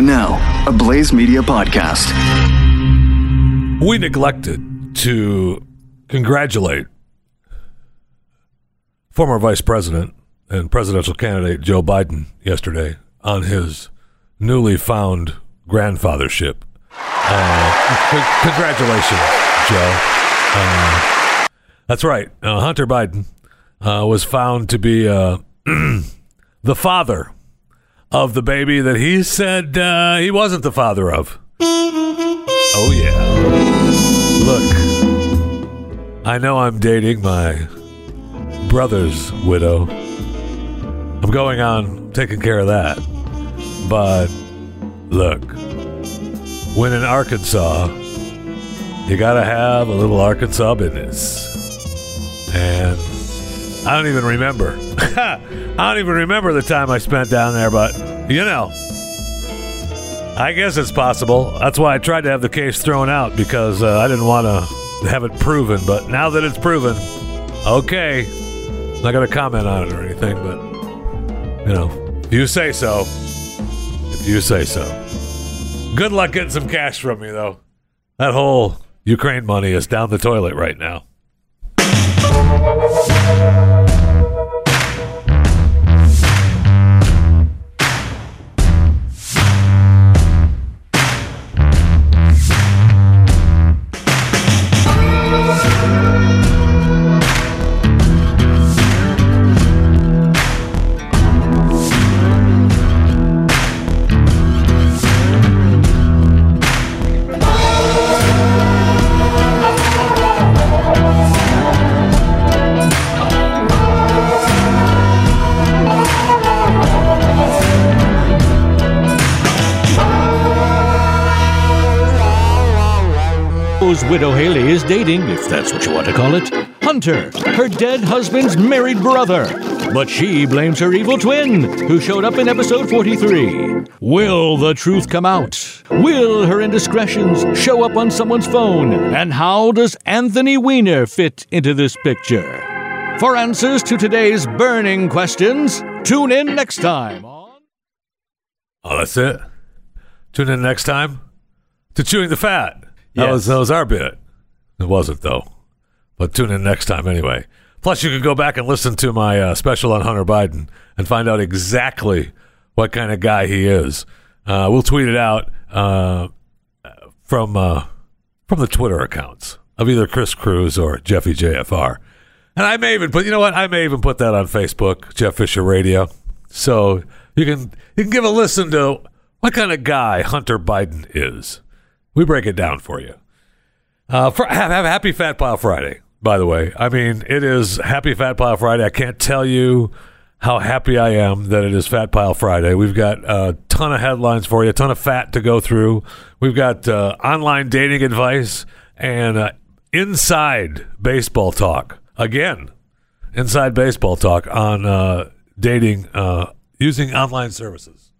And now, a Blaze Media podcast. We neglected to congratulate former Vice President and presidential candidate Joe Biden yesterday on his newly found grandfathership. Uh, c- congratulations, Joe. Uh, that's right. Uh, Hunter Biden uh, was found to be uh, the father of the baby that he said uh, he wasn't the father of. Oh, yeah. Look, I know I'm dating my brother's widow. I'm going on taking care of that. But look, when in Arkansas, you gotta have a little Arkansas business. And I don't even remember. I don't even remember the time I spent down there, but you know, I guess it's possible. That's why I tried to have the case thrown out because uh, I didn't want to have it proven. But now that it's proven, okay, I'm not to comment on it or anything, but you know, if you say so, if you say so. Good luck getting some cash from me, though. That whole Ukraine money is down the toilet right now. Widow Hallie is dating, if that's what you want to call it, Hunter, her dead husband's married brother. But she blames her evil twin, who showed up in episode 43. Will the truth come out? Will her indiscretions show up on someone's phone? And how does Anthony Weiner fit into this picture? For answers to today's burning questions, tune in next time on. Oh, that's it. Tune in next time to Chewing the Fat. That Yes. was that was our bit. It wasn't though, but tune in next time anyway. Plus, you can go back and listen to my uh, special on Hunter Biden and find out exactly what kind of guy he is. Uh, we'll tweet it out uh, from uh, from the Twitter accounts of either Chris Cruz or Jeffy JFR. And I may even put, you know what? I may even put that on Facebook, Jeff Fisher Radio. So you can you can give a listen to what kind of guy Hunter Biden is. We break it down for you. Uh, for, have, have Happy Fat Pile Friday, by the way. I mean, it is Happy Fat Pile Friday. I can't tell you how happy I am that it is Fat Pile Friday. We've got a ton of headlines for you, a ton of fat to go through. We've got uh, online dating advice and uh, inside baseball talk. Again, inside baseball talk on uh, dating uh, using online services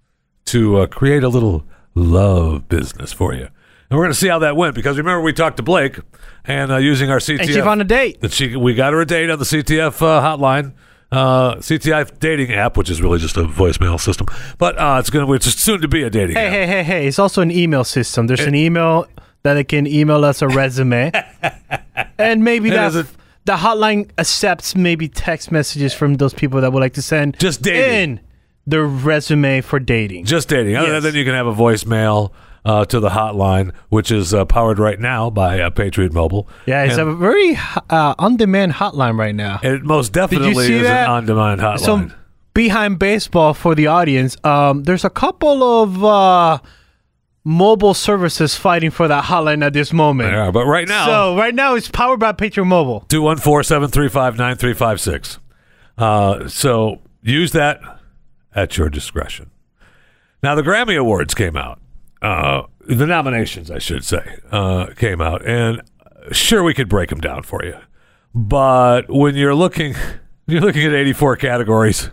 to uh, create a little love business for you. And we're going to see how that went because remember we talked to Blake and uh, using our CTF. And she found a date. That she we got her a date on the CTF uh, hotline, uh, CTF dating app, which is really just a voicemail system, but uh, it's going to it's soon to be a dating Hey, app. hey, hey, hey. It's also an email system. There's an email that it can email us a resume. and maybe It that the hotline accepts maybe text messages from those people that would like to send Just dating. in the resume for dating. Just dating. Other Yes. than you can have a voicemail uh, to the hotline, which is uh, powered right now by uh, Patriot Mobile. yeah, it's And a very uh, on-demand hotline right now. it most definitely is that? an on-demand hotline. So behind baseball for the audience, um, there's a couple of uh, mobile services fighting for that hotline at this moment. Yeah, but right now, So right now it's powered by Patriot Mobile. 214-735-9356. Uh, so use that at your discretion. Now the Grammy Awards came out. Uh, the nominations, I should say, uh, came out, and sure we could break them down for you. But when you're looking, you're looking at 84 categories,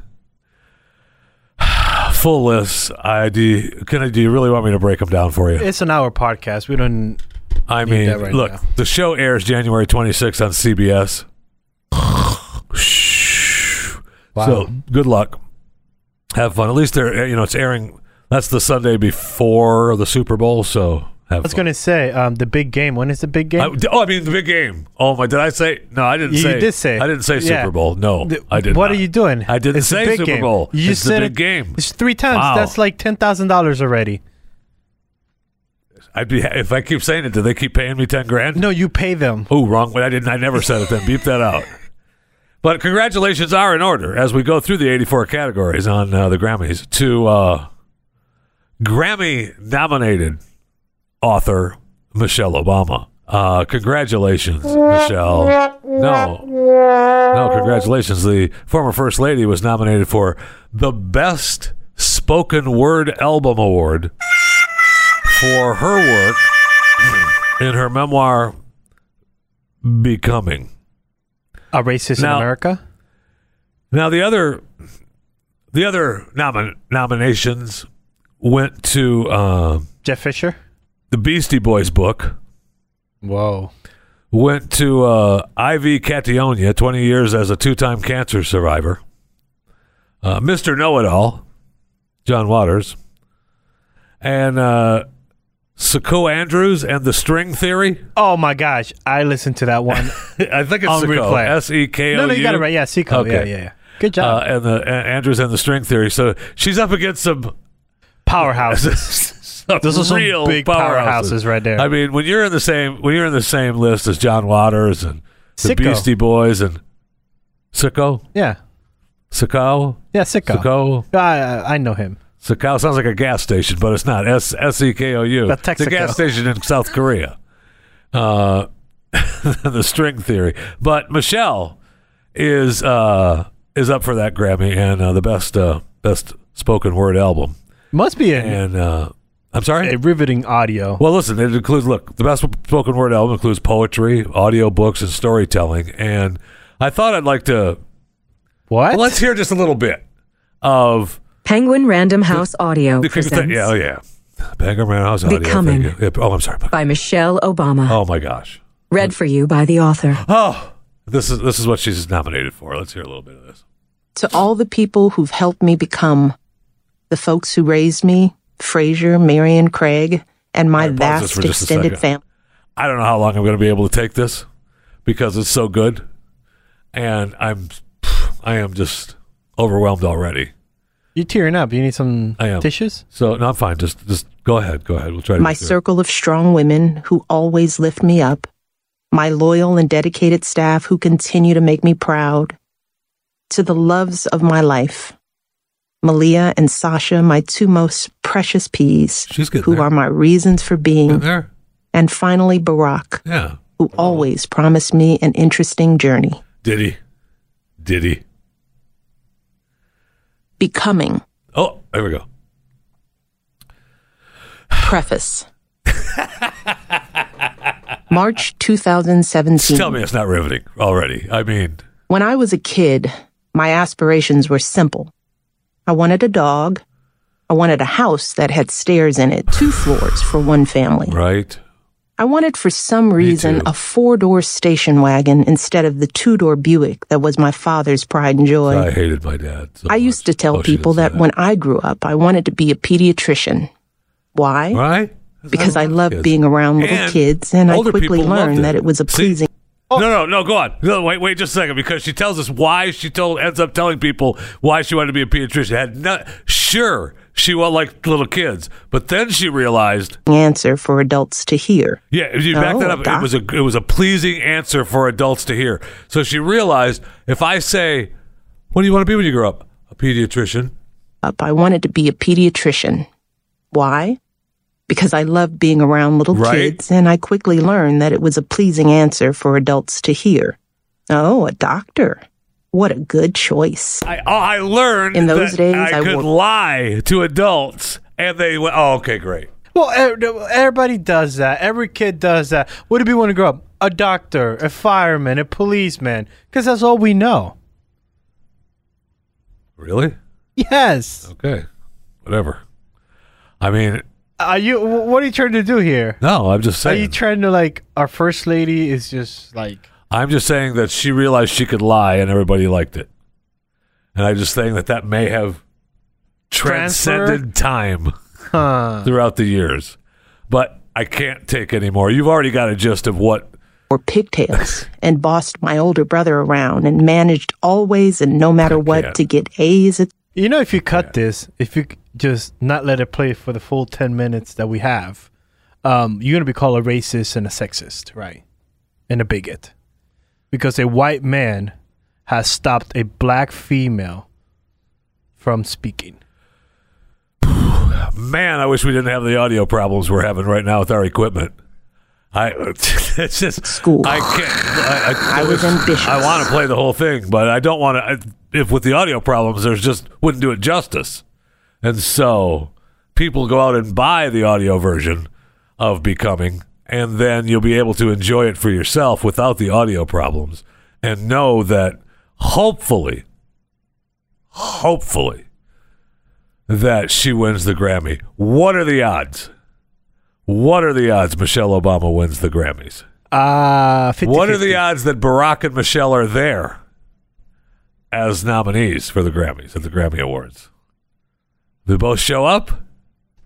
full lists. I do. Can I? Do you really want me to break them down for you? It's an hour podcast. We don't. I mean, right look, now. the show airs January 26th on CBS. Shh. So good luck. Have fun. At least they're you know it's airing That's the Sunday before the Super Bowl, so have I was gonna say um, the big game. When is the big game? I, oh, I mean the big game. Oh my! Did I say no? I didn't You say. did say. I didn't say Yeah. Super Bowl. No, The- I didn't. What not. are you doing? I didn't It's say Super game. Bowl. You it's said the big it- game. It's three times. Wow. That's like ten thousand dollars already. I'd be if I keep saying it. Do they keep paying me ten grand? No, you pay them. Oh, wrong. way. I didn't. I never said it. Then beep that out. But congratulations are in order as we go through the 84 categories on uh, the Grammys to uh, Grammy nominated author Michelle Obama. Uh, congratulations, Michelle. No, no, congratulations. The former First Lady was nominated for the Best Spoken Word Album Award for her work in her memoir, Becoming. A racist Now- in America. Now the other the other nomin- nominations went to uh, Jeff Fisher. the Beastie Boys book, Whoa. went to uh, I.V. Catatonia, 20 years as a two-time cancer survivor. Uh, Mr. Know-It-All, John Waters, and uh, Sekou Andrews and the String Theory. Oh my gosh, I listened to that one. I think it's On Sekou. replay. S E K O U. no, no, you got it right. Yeah, Sekou. Okay. Yeah, yeah, yeah. Good Uh, job. and the and Andrews and the String Theory. So she's up against some Powerhouses. Those are some real big powerhouses right there. I mean, when you're in the same when you're in the same list as John Waters and the Sicko. Beastie Boys and Sicko, yeah, Sicko, yeah, Sicko. Sicko, I, I know him. Sicko sounds like a gas station, but it's not. S S E K O U. That's It's a gas station in South Korea. Uh, the string theory, but Michelle is uh is up for that Grammy and uh, the best uh, best spoken word album. Must be a, And uh, I'm sorry. a riveting audio. Well, listen, it includes look, the best spoken word album includes poetry, audio books, and storytelling. And I thought I'd like to what? well, let's hear just a little bit of Penguin Random House Audio the presents yeah, oh yeah, Bangor Man House audio. Becoming. Yeah, Oh, I'm sorry. by Michelle Obama. Oh my gosh. Read for you by the author. Oh, this is this is what she's nominated for. Let's hear a little bit of this. to all the people who've helped me become the folks who raised me, Fraser, Marian, Craig, and my All right, vast for just a extended family. I don't know how long I'm going to be able to take this because it's so good, and I'm I am just overwhelmed already. You're tearing up? You need some I am. tissues? So no, I'm fine. Just just go ahead. Go ahead. We'll try to My get it. circle of strong women who always lift me up, my loyal and dedicated staff who continue to make me proud, to the loves of my life, Malia and Sasha, my two most precious peas, who there. are my reasons for being, there. and finally Barack, Yeah. who always promised me an interesting journey. Did he? Did he? Becoming. Oh, there we go. Preface. March 2017. Tell me it's not riveting already. I mean, When I was a kid, my aspirations were simple. I wanted a dog. I wanted a house that had stairs in it, two floors for one family. right? I wanted, for some reason, a four door station wagon instead of the two door Buick that was my father's pride and joy. I hated my dad. so I used to tell Oh, people didn't that when I grew up, I wanted to be a pediatrician. Why? Right? Because I love loved kids. being around little And kids, and I quickly learned it. that it was a See? Pleasing. No, no, no. Go on. No, wait, wait, just a second. Because she tells us why she told ends up telling people why she wanted to be a pediatrician. Had not sure she was like little kids, but then she realized, answer for adults to hear. yeah, if you back Oh, that up. doc- It was a it was a pleasing answer for adults to hear. So she realized if I say, "What do you want to be when you grow up?" A pediatrician. Up, I wanted to be a pediatrician. Why? Because I loved being around little Right. kids, and I quickly learned that it was a pleasing answer for adults to hear. Oh, a doctor. What a good choice. I oh, I learned In those that days, I, I could wore- lie to adults, and they went, "Oh, okay, great." Well, everybody does that. Every kid does that. What do we want to grow up? A doctor, a fireman, a policeman, because that's all we know. Really? Yes. Okay, whatever. I mean, Are you? What are you trying to do here? no, I'm just saying. Are you trying to like our first lady is just like I'm just saying that she realized she could lie and everybody liked it. And I'm just saying that that may have transcended time Huh. throughout the years. But I can't take any more. You've already got a gist of what. or pigtails and bossed my older brother around and managed always and no matter what to get A's at You know, if you cut this, if you just not let it play for the full 10 minutes that we have, um, you're going to be called a racist and a sexist, right? And a bigot. Because a white man has stopped a black female from speaking. Man, I wish we didn't have the audio problems we're having right now with our equipment. I it's just School. I can't. I, I, I was ambitious. I want to play the whole thing, but I don't want to. If with the audio problems, there's just wouldn't do it justice. And so people go out and buy the audio version of Becoming, and then you'll be able to enjoy it for yourself without the audio problems, and know that hopefully, hopefully, that she wins the Grammy. What are the odds? What are the odds Michelle Obama wins the Grammys? Uh, 50 What are the odds that Barack and Michelle are there as nominees for the Grammys at the Grammy Awards? They both show up?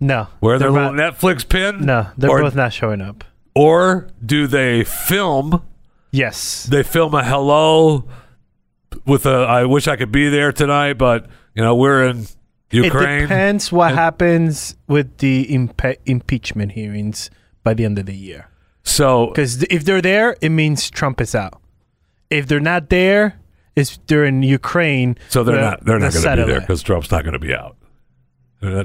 No. Wear their little not- Netflix pin? No, they're or, both not showing up. Or do they film? Yes. They film a hello with a I wish I could be there tonight, but you know, we're in Ukraine. It depends what happens with the impe- impeachment hearings by the end of the year. So Because if they're there, it means Trump is out. If they're not there, it's they're in Ukraine. So they're the- not they're not the going to be there because Trump's not going to be out.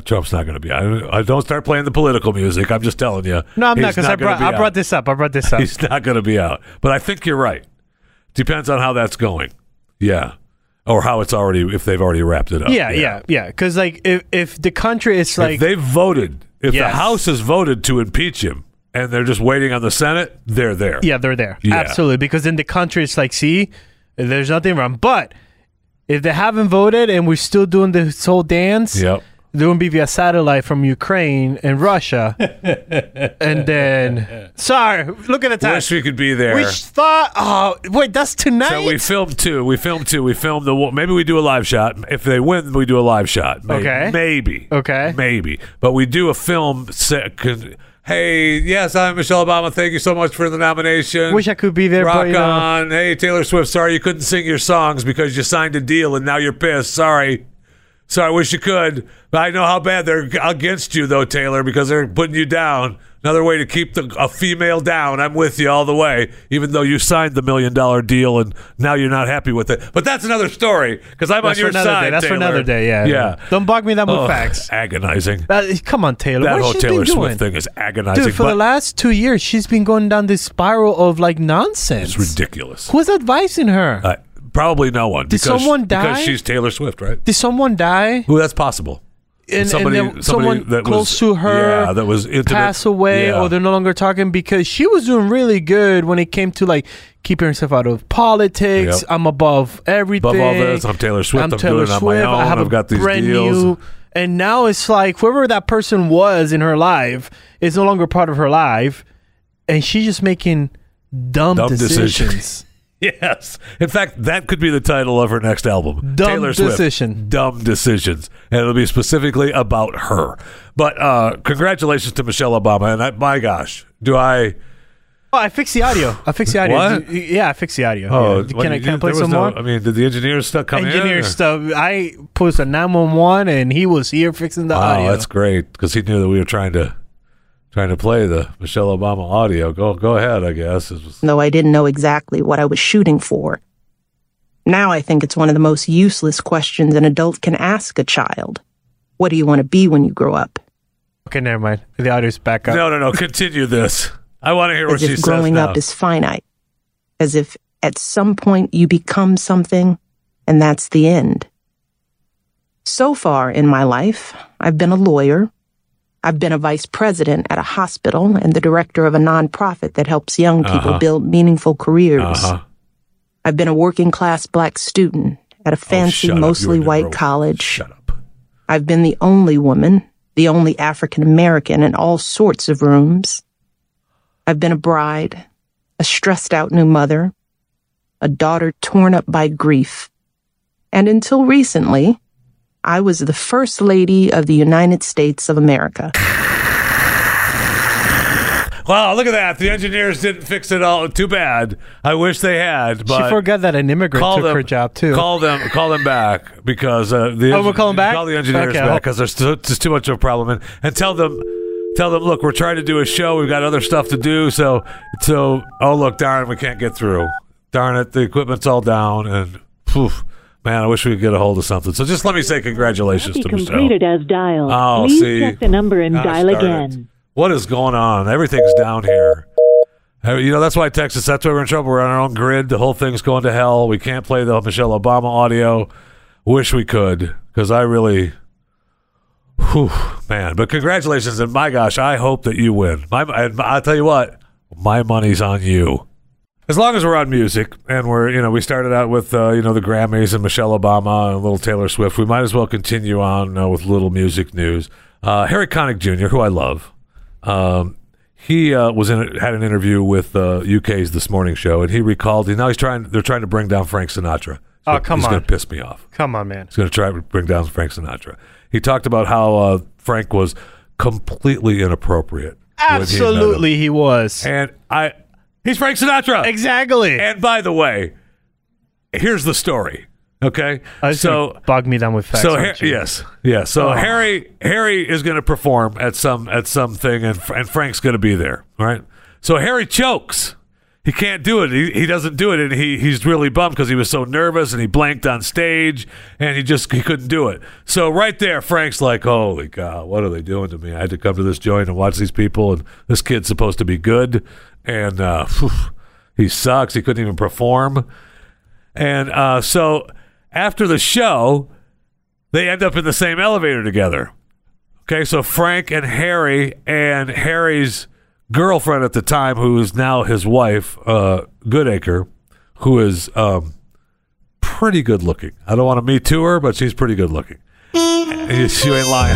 Trump's not going to be out. I don't start playing the political music. I'm just telling you. No, I'm not because I brought be I brought this up. I brought this up. He's not going to be out. But I think you're right. Depends on how that's going. Yeah, or how it's already if they've already wrapped it up. yeah, yeah, yeah. Because like if if the country is like if they've voted, if Yes. the House has voted to impeach him, and they're just waiting on the Senate, they're there. yeah, they're there. Yeah. Absolutely. Because in the country, it's like, see, there's nothing wrong. But if they haven't voted and we're still doing this whole dance, Yep. they're going to be via satellite from Ukraine and Russia. and then, sorry, look at the time. Wish we could be there. We thought, oh, wait, that's tonight? So we filmed two. We filmed two. We filmed the. one- Maybe we do a live shot. If they win, we do a live shot. Maybe, Okay. Maybe. Okay. Maybe. But we do a film set. Hey, yes, I'm Michelle Obama. Thank you so much for the nomination. Wish I could be there, Rock but, you know. on. Hey, Taylor Swift. Sorry you couldn't sing your songs because you signed a deal and now you're pissed. Sorry. Sorry, I wish you could. But I know how bad they're against you, though, Taylor, because they're putting you down. Another way to keep the, a female down. I'm with you all the way, even though you signed the million dollar deal and now you're not happy with it. But that's another story because I'm That's on your for another side. day. That's for another day, yeah. Yeah. Don't bug me that with Ugh, facts. Agonizing. That, come on, Taylor. That what whole Taylor? Swift thing is agonizing. Dude, for but the last two years, she's been going down this spiral of like nonsense. it's ridiculous. Who's advising her? Uh, probably no one. Did because, someone Because she's Taylor Swift, right? Did someone die? Well, that's possible. And, somebody, and then somebody someone that close was, to her yeah, that was intimate. pass away, Yeah. or they're no longer talking because she was doing really good when it came to like keeping herself out of politics. Yep. I'm above everything. Above all this, I'm Taylor Swift. I'm, Taylor doing it on my Swift. own. I have I've a got these brand deals. new. And now it's like whoever that person was in her life is no longer part of her life, and she's just making dumb, Dumb decisions. decisions. Yes. In fact, that could be the title of her next album. Dumb Taylor Swift. Decision. Dumb decisions. And it'll be specifically about her. But uh, congratulations to Michelle Obama. And I, my gosh, do I. Oh, I fixed the audio. I fixed the audio. What? Yeah, I fixed the audio. Oh, yeah. can I can I play some no- more? I mean, did the engineers stuff come in? Engineer or- stuff. I posted a nine one one, and he was here fixing the Wow, audio. that's great because he knew that we were trying to trying to play the Michelle Obama audio. Go go ahead, I guess. It was- though I didn't know exactly what I was shooting for. Now I think it's one of the most useless questions an adult can ask a child. What do you want to be when you grow up? okay, never mind. The audio's back up. no, no, no. Continue this. I want to hear what As she if says growing now. up is finite. As if at some point you become something and that's the end. So far in my life, I've been a lawyer. I've been a vice president at a hospital and the director of a nonprofit that helps young people Uh-huh. build meaningful careers. uh-huh. I've been a working class black student at a Oh, fancy. You mostly white college. Shut up. I've been the only woman, the only African American in all sorts of rooms. I've been a bride, a stressed out new mother, a daughter torn up by grief. And until recently, I was the First Lady of the United States of America. Wow, look at that. The engineers didn't fix it all. Too bad. I wish they had. But she forgot that an immigrant call took them, her job too. Call them, call them back because uh, the Oh, we'll call them back? Call the engineers Okay, back because there's too, just too much of a problem, and, and tell them, tell them, look, we're trying to do a show. We've got other stuff to do. So, so, oh look, darn, we can't get through. Darn it, the equipment's all down, and poof, man, I wish we could get a hold of something. So just let me say congratulations to Michelle. completed as dialed. Oh, Please see. check the number and Gosh dial darn it. again. What is going on? Everything's down here. Uh, You know, that's why Texas, that's why we're in trouble. We're on our own grid. The whole thing's going to hell. We can't play the Michelle Obama audio. Wish we could, because I really, whew, man. But congratulations. And my gosh, I hope that you win. My, and I'll tell you what, my money's on you. As long as we're on music and we're, you know, we started out with, uh, you know, the Grammys and Michelle Obama and little Taylor Swift. We might as well continue on uh, with little music news. Uh, Harry Connick Jr., who I love, um, he uh, was in had an interview with uh, UK's This Morning Show, and he recalled. Now he's trying. They're trying to bring down Frank Sinatra. Oh, come he's on. going to piss me off. Come on, man. He's going to try to bring down Frank Sinatra. He talked about how uh, Frank was completely inappropriate. when he. Absolutely, he was. And I, he's Frank Sinatra. Exactly. And by the way, here's the story. Okay, so bog me down with facts. so Har- yes, yes. So Oh. Harry Harry is going to perform at some at something, and and Frank's going to be there. all Right. So Harry chokes. He can't do it. He, he doesn't do it, and he he's really bummed because he was so nervous and he blanked on stage, and he just he couldn't do it. So right there, Frank's like, "Holy God, what are they doing to me? I had to come to this joint and watch these people, and this kid's supposed to be good, and uh, he sucks. He couldn't even perform." And uh, so after the show, they end up in the same elevator together. Okay, so Frank and Harry and Harry's girlfriend at the time, who is now his wife, uh, Goodacre, who is um, pretty good looking. I don't want to meet to her, but she's pretty good looking. And She ain't lying.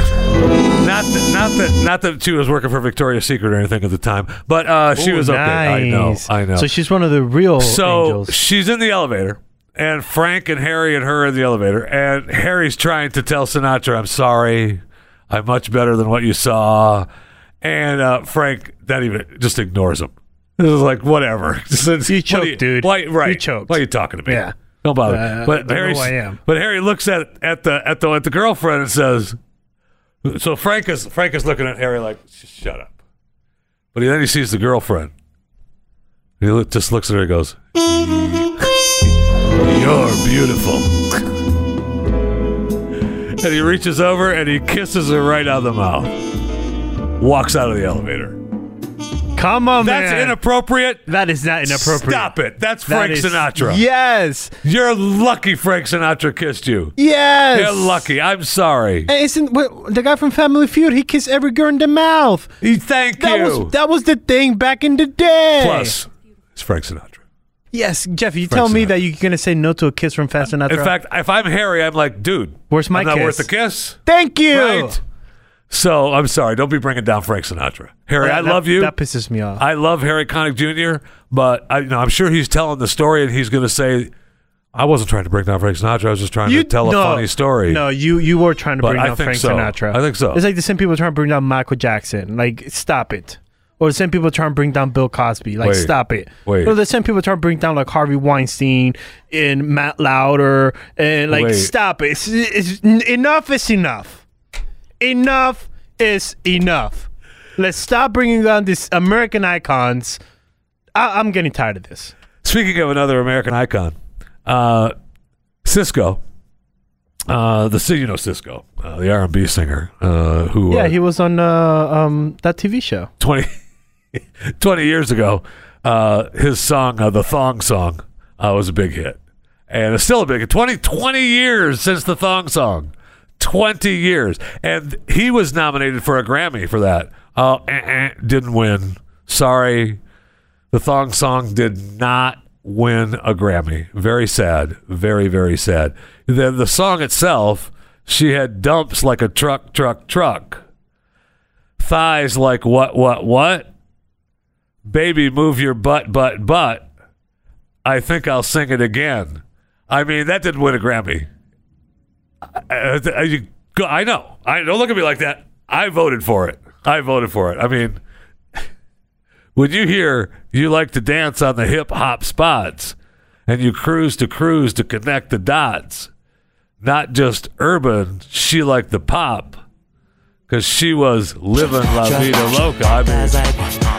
Not that, not that, not that she was working for Victoria's Secret or anything at the time, but uh, she Ooh, was okay. I know, nice. I know. So she's one of the real So angels. she's in the elevator, and Frank and Harry and her in the elevator, and Harry's trying to tell Sinatra, "I'm sorry, I'm much better than what you saw," and uh, Frank not even just ignores him. This is like whatever. Just, do choked, dude. Why, right? You choked. Why are you talking to me? Yeah. Don't bother. Uh, but I don't know Harry, who I am. but Harry looks at at the at the at the girlfriend and says, "So Frank is Frank is looking at Harry like, shut up." But he, then he sees the girlfriend. He look, just looks at her and goes, You're beautiful. and he reaches over and he kisses her right on the mouth. Walks out of the elevator. Come on, That's man. inappropriate. that is not inappropriate. Stop it. That's That Frank is- Sinatra. Yes. You're lucky Frank Sinatra kissed you. Yes. You're lucky. I'm sorry. And isn't what, the guy from Family Feud? He kissed every girl in the mouth. Thank That you. was that was the thing back in the day. Plus, it's Frank Sinatra. yes, Jeff. You tell me Sinatra. that you're gonna say no to a kiss from Fast Sinatra. In fact, if I'm Harry, I'm like, dude, Where's my I'm not kiss? worth a kiss. thank you. Right? So I'm sorry. Don't be bringing down Frank Sinatra. Harry, That- I love you. That pisses me off. I love Harry Connick Jr., but I, you know, I'm sure he's telling the story and he's going to say, I wasn't trying to bring down Frank Sinatra. I was just trying to tell a funny story. No, you you were trying to But bring down Frank so. Sinatra. I think so. It's like the same people trying to bring down Michael Jackson. Like, stop it. Or the same people trying to bring down Bill Cosby. Like, Wait. stop it. Wait. Or the same people trying to bring down like Harvey Weinstein and Matt Lauder and like, Wait. stop it. It's, it's, enough is enough. Enough is enough. Let's stop bringing down these American icons. I, I'm getting tired of this. Speaking of another American icon, uh, Sisqó, uh, the you know Sisqó, uh, the R&B singer, uh, who Yeah, uh, he was on uh, um, that TV show. 20, 20 years ago, uh, his song, uh, the Thong Song, uh, was a big hit. And it's still a big hit. 20, 20 years since the Thong Song. 20 years. And he was nominated for a Grammy for that. Uh, eh, eh, didn't win. Sorry. The Thong Song did not win a Grammy. Very sad. Very, very sad. Then the song itself, she had dumps like a truck, truck, truck thighs like what what what baby move your butt butt butt i think i'll sing it again i mean that didn't win a grammy You go- I know. I don't look at me like that. I voted for it. I voted for it. I mean, when you hear you like to dance on the hip hop spots and you cruise to cruise to connect the dots, not just urban, she liked the pop because she was living la vida loca. I mean,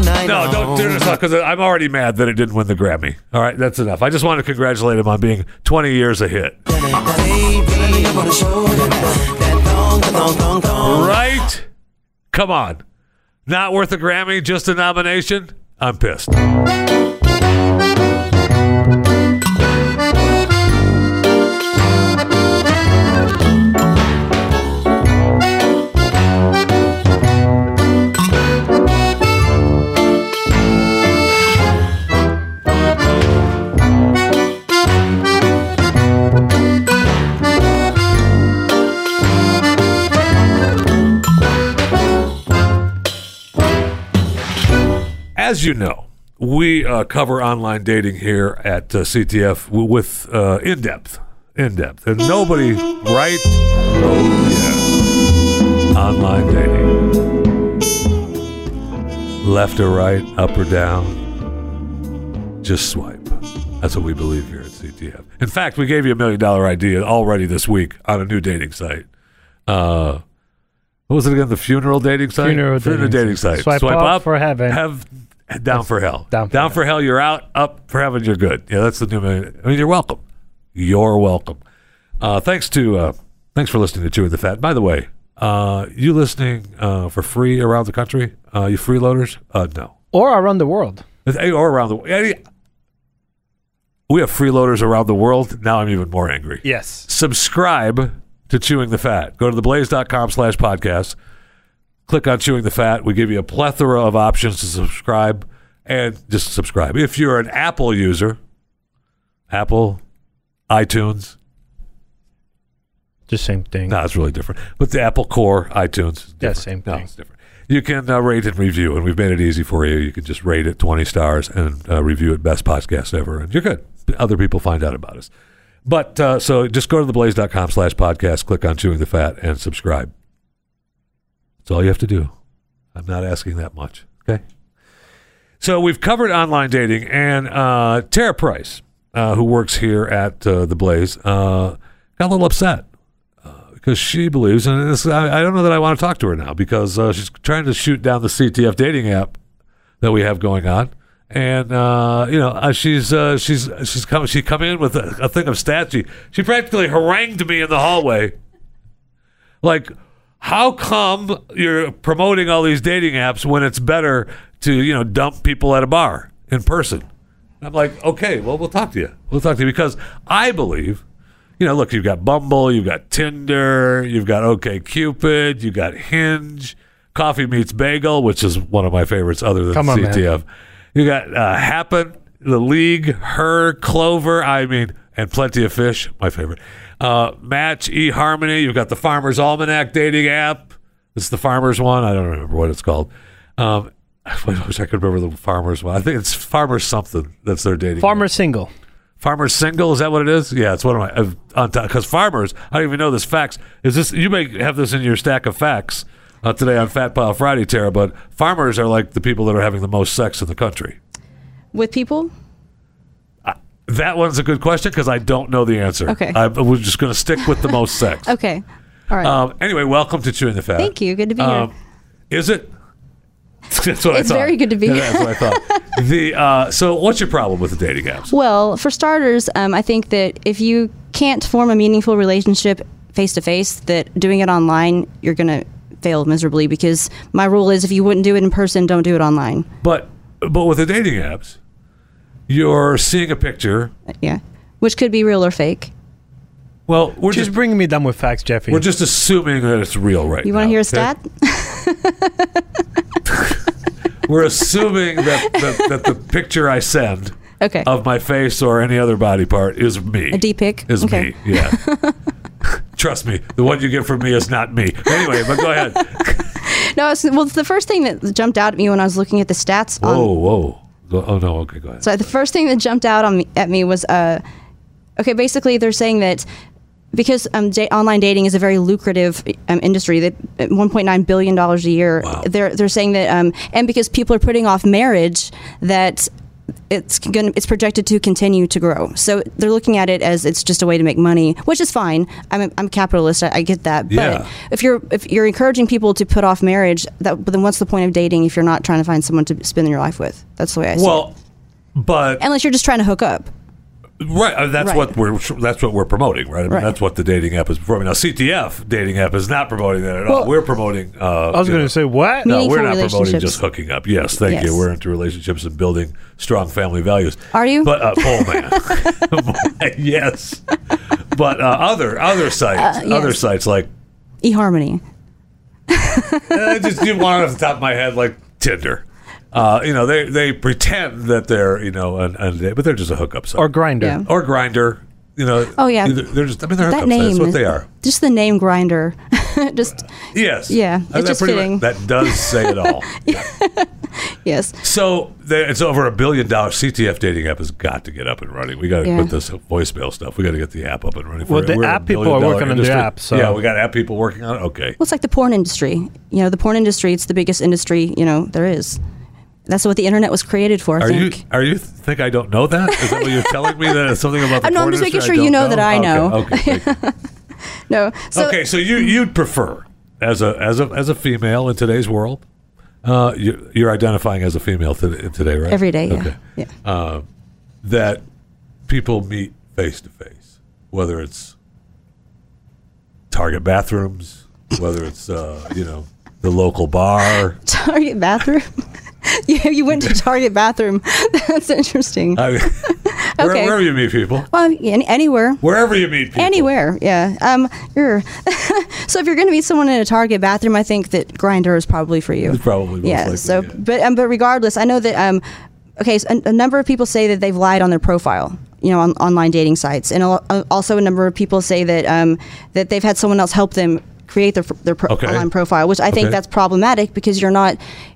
no, don't do this because I'm already mad that it didn't win the Grammy. All right, that's enough. I just want to congratulate him on being 20 years a hit. Right? Come on. Not worth a Grammy, just a nomination? I'm pissed. As you know, we uh, cover online dating here at uh, CTF w- with uh, in depth, in depth, and nobody right. Oh yeah, online dating, left or right, up or down, just swipe. That's what we believe here at CTF. In fact, we gave you a million dollar idea already this week on a new dating site. Uh, what was it again? The funeral dating site. Funeral dating dating site. site. Swipe up for heaven. Have down for hell. Down for for hell. You're out. Up for heaven. You're good. Yeah, that's the new. million- I mean, you're welcome. You're welcome. Uh, thanks to uh, thanks for listening to Chewing the Fat. By the way, uh, you listening uh, for free around the country? Uh, you freeloaders? Uh, no. Or around the world. Or around the any- we have freeloaders around the world. Now I'm even more angry Yes. subscribe to Chewing the Fat. Go to theblaze.com slash podcast. Click on Chewing the Fat. We give you a plethora of options to subscribe and just subscribe. If you're an Apple user, Apple, iTunes, Just same thing. no, it's really different. But the Apple Core, iTunes, Yeah, same No, thing. it's different. You can uh, rate and review, and we've made it easy for you. You can just rate it 20 stars and uh, review it best podcast ever, and you're good. Other people find out about us. But uh, so just go to theblaze.com slash podcast, click on Chewing the Fat, and subscribe. That's all you have to do. I'm not asking that much. Okay. So we've covered online dating, and uh, Tarah Price, uh, who works here at uh, the Blaze, uh, got a little upset because she believes, and this, I, I don't know that I want to talk to her now because uh, she's trying to shoot down the CTF dating app that we have going on, and uh, you know uh, she's uh, she's she's come she come in with a, a thing of stats. She she practically harangued me in the hallway, like. How come you're promoting all these dating apps when it's better to, you know, dump people at a bar in person? I'm like, okay, well, we'll talk to you. We'll talk to you because I believe you know, look, you've got Bumble, you've got Tinder, you've got OK Cupid, you've got Hinge, Coffee Meets Bagel, which is one of my favorites other than on, man. CTF. You got uh, Happn, The League, Her, Clover, I mean, and Plenty of Fish, my favorite. Uh, Match, eHarmony, you've got the Farmer's Almanac dating app. This is the Farmer's one. I don't remember what it's called. Um, I wish I could remember the Farmer's one. I think it's Farmer's something. That's their dating app. Farmer single. Farmers single is that what it is? Yeah, it's one of my on top because farmers. I don't even know this facts. Is this you may have this in your stack of facts uh, today on Fat Pile Friday, Tarah? But farmers are like the people that are having the most sex in the country. with people. That one's a good question because I don't know the answer. Okay. I, we're just going to stick with the most sex. Okay, all right. Um, anyway, welcome to Chewing the Fat. Thank you. Good to be Um, here. is it? That's what I It's thought. very good to be Yeah, here. That's what I thought. the uh, so, what's your problem with the dating apps? Well, for starters, um, I think that if you can't form a meaningful relationship face to face, that doing it online, you're going to fail miserably. Because my rule is, if you wouldn't do it in person, don't do it online. But but with the dating apps, you're seeing a picture. Yeah, which could be real or fake. Well, we're Just just bringing me down with facts, Jeffy. We're just assuming that it's real right You want to hear a stat? We're assuming that, that, that the picture I send Okay. of my face or any other body part is me. A D pic? Is Okay. me, yeah. Trust me, the one you get from me is not me. Anyway, but go ahead. No, it's, well, the first thing that jumped out at me when I was looking at the stats on Whoa, whoa. Go- Oh, no, okay, go ahead. So the first thing that jumped out on me, at me was, uh, okay, basically they're saying that because um, da- online dating is a very lucrative um, industry that uh, 1.9 billion dollars a year they're they're saying that um, and because people are putting off marriage that it's going it's projected to continue to grow. So they're looking at it as it's just a way to make money which is fine. I'm a, I'm a capitalist I, I get that. Yeah. but if you're if you're encouraging people to put off marriage that but then what's the point of dating if you're not trying to find someone to spend your life with? That's the way i see it. Well, but unless you're just trying to hook up right, uh, that's Right. what we're that's what we're promoting, right? I mean, Right. that's what the dating app is performing. Now, CTF dating app is not promoting that at all. Well- We're promoting. Uh, I was going to say what? No, we're not promoting just hooking up. Yes, thank you. We're into relationships and building strong family values. Are you? But uh, oh man, yes. But uh, other other sites, Uh, yes. other sites like eharmony I just you want off the top of my head like Tinder. Uh, you know, they they pretend that they're you know, and, and but they're just a hookup site Or Grindr. Yeah. or Grindr. You know. Oh, yeah. They're they're just. I mean, they're that hookup sites. name That's what is- they are. just the name Grindr just Yes. Yeah, Uh, it's that just pretty much- that does say it all. yes So there, it's over a billion dollars. CTF dating app has got to get up and running. We got to Yeah. put this voicemail stuff. We got to get the app up and running. Well, For, the we're app people are billion-dollar working on the app, so- yeah, we got app people working on it. Okay. well it's like the porn industry you know the porn industry it's the biggest industry you know there is that's what the internet was created for i Are you think are you think I don't know that? Is that what you're telling me that something about the no, I'm just making sure you don't know that I know. Okay. okay, you. no so okay, so you you'd prefer as a as a as a female in today's world, uh, you, you're identifying as a female today, today right? every day yeah Okay. yeah Uh, that people meet face to face, whether it's Target bathrooms, whether it's uh, you know the local bar. target bathroom you, you went to target bathroom that's interesting I where- Okay. wherever you meet people, well any, anywhere wherever you meet people, Anywhere, yeah. Um, you're so if you're going to meet someone in a Target bathroom, I think that Grindr is probably for you. It's probably yeah. likely, so, yeah. but um, but regardless, I know that um, okay, so a, a number of people say that they've lied on their profile, you know, on online dating sites, and uh, also a number of people say that um, that they've had someone else help them create their their pro- Okay. online profile, which I think Okay. that's problematic because you're not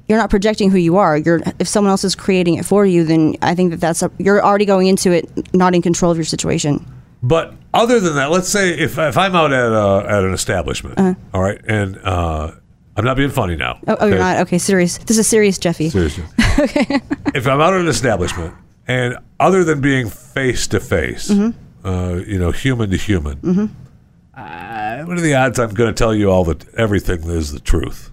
you're not projecting who you are. You're if someone else is creating it for you, then I think that that's a, you're already going into it not in control of your situation. But other than that, let's say if if I'm out at uh, at an establishment, all right, and uh, I'm not being funny now. Uh-huh. Oh, oh, you're not okay. Serious. This is serious, Jeffy. Seriously. Okay. if I'm out at an establishment, and other than being face to face, Mm-hmm. uh, you know, human to human, uh, what are the odds I'm going to tell you all the everything is the truth?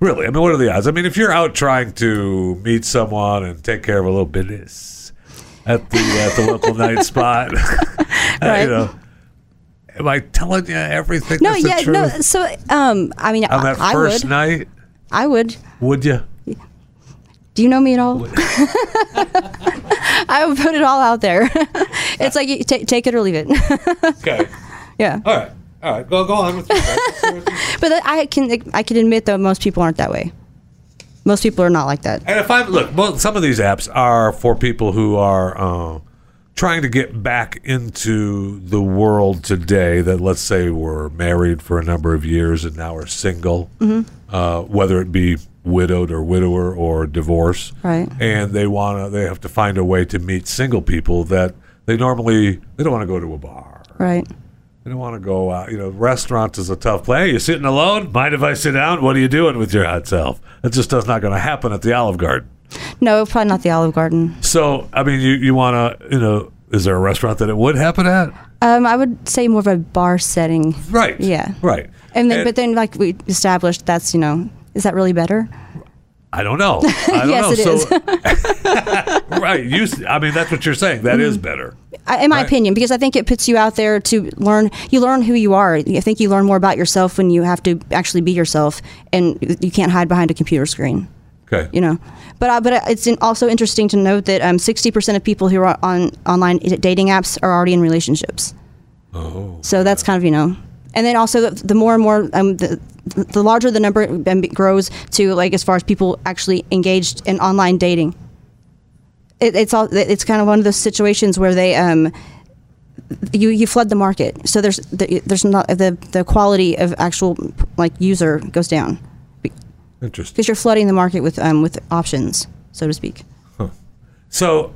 Really? I mean, what are the odds? I mean, if you're out trying to meet someone and take care of a little business at the at the local night spot, Right. you know, am I telling you everything? No, that's the yeah, truth? no. So, um, I mean, On that I, I first would. night, I would. would you? Do you know me at all? I would put it all out there. it's like you ta take it or leave it. Okay. Yeah, All right. All right. Go go on with your but I can I can admit though most people aren't that way. Most people are not like that. And if I'm look, well, some of these apps are for people who are uh, trying to get back into the world today. That let's say were married for a number of years and now are single, uh, whether it be widowed or widower or divorce, Right. And they want to, they have to find a way to meet single people that they normally they don't want to go to a bar. Right. They don't want to go out. You know, restaurant is a tough play. Hey, you sitting alone? Mind if I sit down? What are you doing with your hot self? That just does not going to happen at the Olive Garden. No, probably not the Olive Garden. So, I mean, you, you want to, you know, is there a restaurant that it would happen at? Um, I would say more of a bar setting. Right. Yeah. Right. And then, And- but then, like we established, that's you know, is that really better? I don't know. I don't Yes, know. it so, right. You, I mean, that's what you're saying. That is better. I- in my Right. opinion, because I think it puts you out there to learn. You learn who you are. I think you learn more about yourself when you have to actually be yourself, and you can't hide behind a computer screen. Okay. You know, but uh, but uh, it's also interesting to note that um, sixty percent of people who are on online dating apps are already in relationships. Oh. So that's kind of you know, and then also the, more and more um, the the larger the number um, grows to like as far as people actually engaged in online dating. It, it's all it's kind of one of those situations where they um you you flood the market, so there's the, there's not the the quality of actual like user goes down Interesting. because you're flooding the market with um with options, so to speak. So,